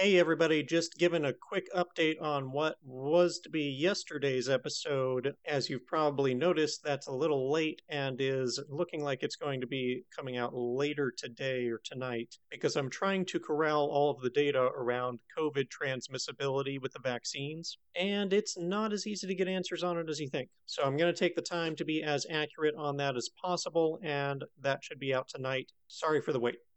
Hey, everybody, just giving a quick update on what was to be yesterday's episode. As you've probably noticed, that's a little late and is looking like it's going to be coming out later today or tonight because I'm trying to corral all of the data around COVID transmissibility with the vaccines, and it's not as easy to get answers on it as you think. So I'm going to take the time to be as accurate on that as possible, and that should be out tonight. Sorry for the wait.